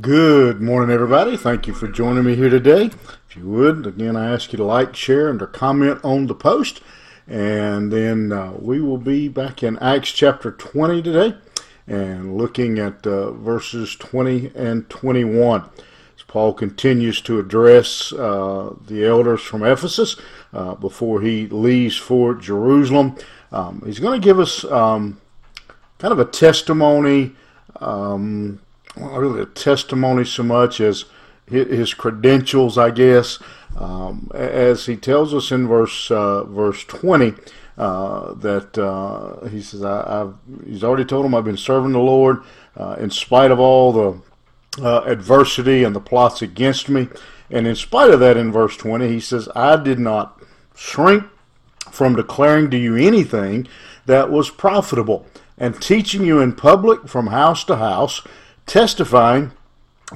Good morning, everybody. Thank you for joining me here today. If you would, again, I ask you to like, share, and to comment on the post. And then uh, we will be back in Acts chapter 20 today and looking at uh, verses 20 and 21. As Paul continues to address uh, the elders from Ephesus uh, before he leaves for Jerusalem, um, he's going to give us um, kind of a testimony. Um, really a testimony so much as his credentials, I guess, um, as he tells us in verse uh, verse twenty uh, that uh, he says, I, have he's already told him I've been serving the Lord uh, in spite of all the uh, adversity and the plots against me, and in spite of that, in verse twenty, he says, I did not shrink from declaring to you anything that was profitable and teaching you in public from house to house testifying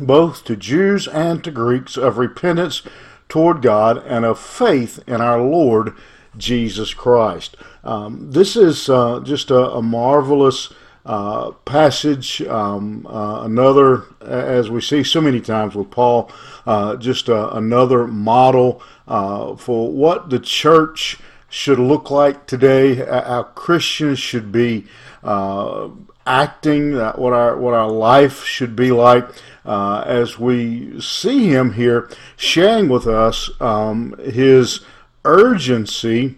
both to Jews and to Greeks of repentance toward God and of faith in our Lord Jesus Christ. Um, this is uh, just a, a marvelous uh, passage. Um, uh, another, as we see so many times with Paul, uh, just a, another model uh, for what the church should look like today, how Christians should be uh, acting, what our what our life should be like, uh, as we see him here sharing with us um, his urgency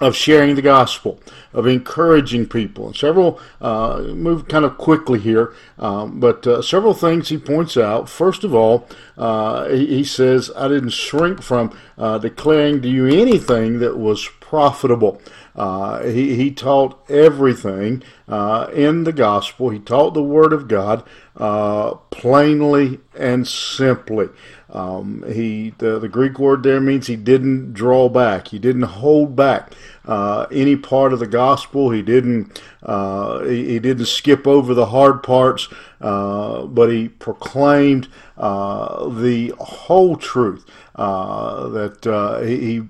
of sharing the gospel, of encouraging people. And several, uh, move kind of quickly here, um, but uh, several things he points out. First of all, uh, he, he, says, I didn't shrink from uh, declaring to you anything that was profitable. Uh, he, he taught everything uh, in the gospel. He taught the Word of God uh, plainly and simply. Um, he the, the Greek word there means he didn't draw back. He didn't hold back uh, any part of the gospel. He didn't uh, he, he, didn't skip over the hard parts, uh, but he proclaimed the whole truth. Uh, that uh, he,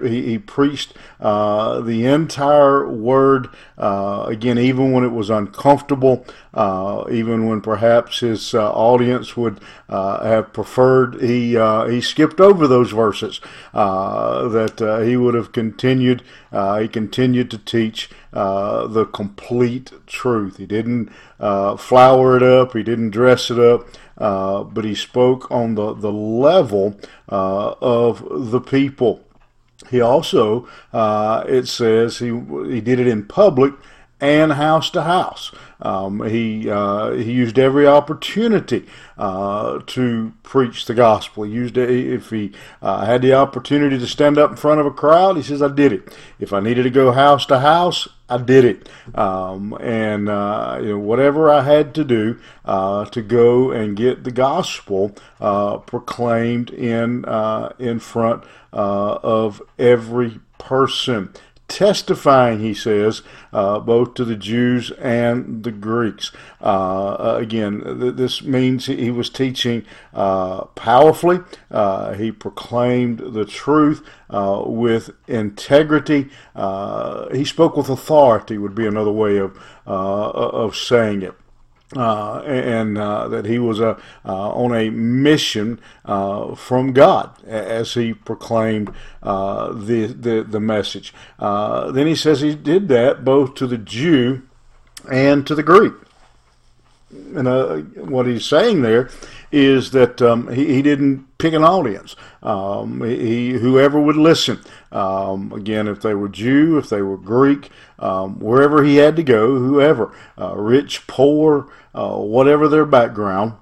he, he preached uh, the entire word uh, again, even when it was uncomfortable, uh, even when perhaps his audience would have preferred he he skipped over those verses. that he would have continued. he continued to teach the complete truth. He didn't flower it up. He didn't dress it up. Uh, but he spoke on the, the level uh, of the people. He also, uh, it says, he, he did it in public and house to house. Um, he uh, he used every opportunity uh, to preach the gospel. He used if he uh, had the opportunity to stand up in front of a crowd. He says, "I did it." If I needed to go house to house, I did it. Um, and uh, you know, whatever I had to do uh, to go and get the gospel uh, proclaimed in in front of every person testifying, he says, uh, both to the Jews and the Greeks. Uh, uh again, th- this means he was teaching uh, powerfully. Uh, he proclaimed the truth uh, with integrity. he spoke with authority, would be another way of of saying it uh, and uh, that he was a, uh, on a mission uh, from God as he proclaimed uh, the, the, the message. Uh, then he says he did that both to the Jew and to the Greek. And what he's saying there is that um, he, he didn't pick an audience. Um, he, whoever would listen. Um, again, if they were Jew, if they were Greek, um, wherever he had to go, whoever, uh, rich, poor, uh, whatever their background,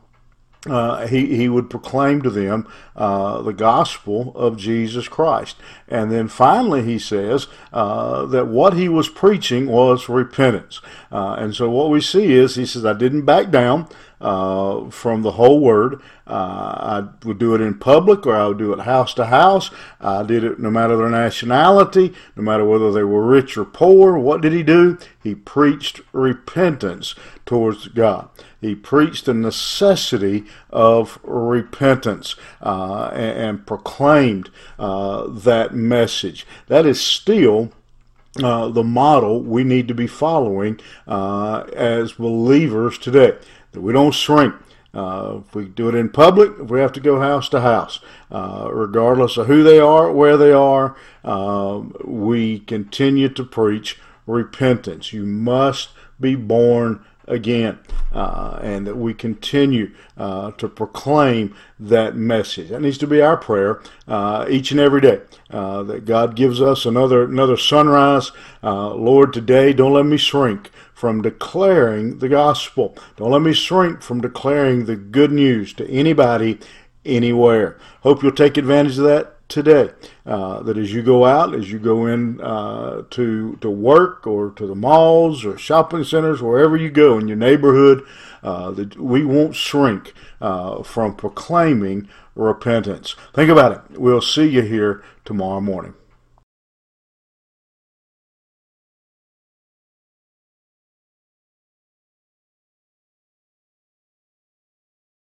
uh, he, he would proclaim to them uh, the gospel of Jesus Christ. And then finally, he says uh, that what he was preaching was repentance. Uh, and so what we see is, he says, I didn't back down uh, from the whole word. Uh, I would do it in public or I would do it house to house. I did it no matter their nationality, no matter whether they were rich or poor. What did he do? He preached repentance towards God. He preached the necessity of repentance uh, and, and, proclaimed uh, that message. That is still uh, the model we need to be following uh, as believers today that we don't shrink, Uh, if we do it in public, if we have to go house to house, uh, regardless of who they are, where they are, um, we continue to preach repentance. You must be born again, uh, and that we continue uh, to proclaim that message. That needs to be our prayer uh, each and every day. Uh, that God gives us another another sunrise. Uh, Lord, today don't let me shrink from declaring the gospel. Don't let me shrink from declaring the good news to anybody, anywhere. Hope you'll take advantage of that today. Uh, that as you go out, as you go in uh, to to work or to the malls or shopping centers, wherever you go in your neighborhood, uh, that we won't shrink uh, from proclaiming repentance. Think about it. We'll see you here tomorrow morning.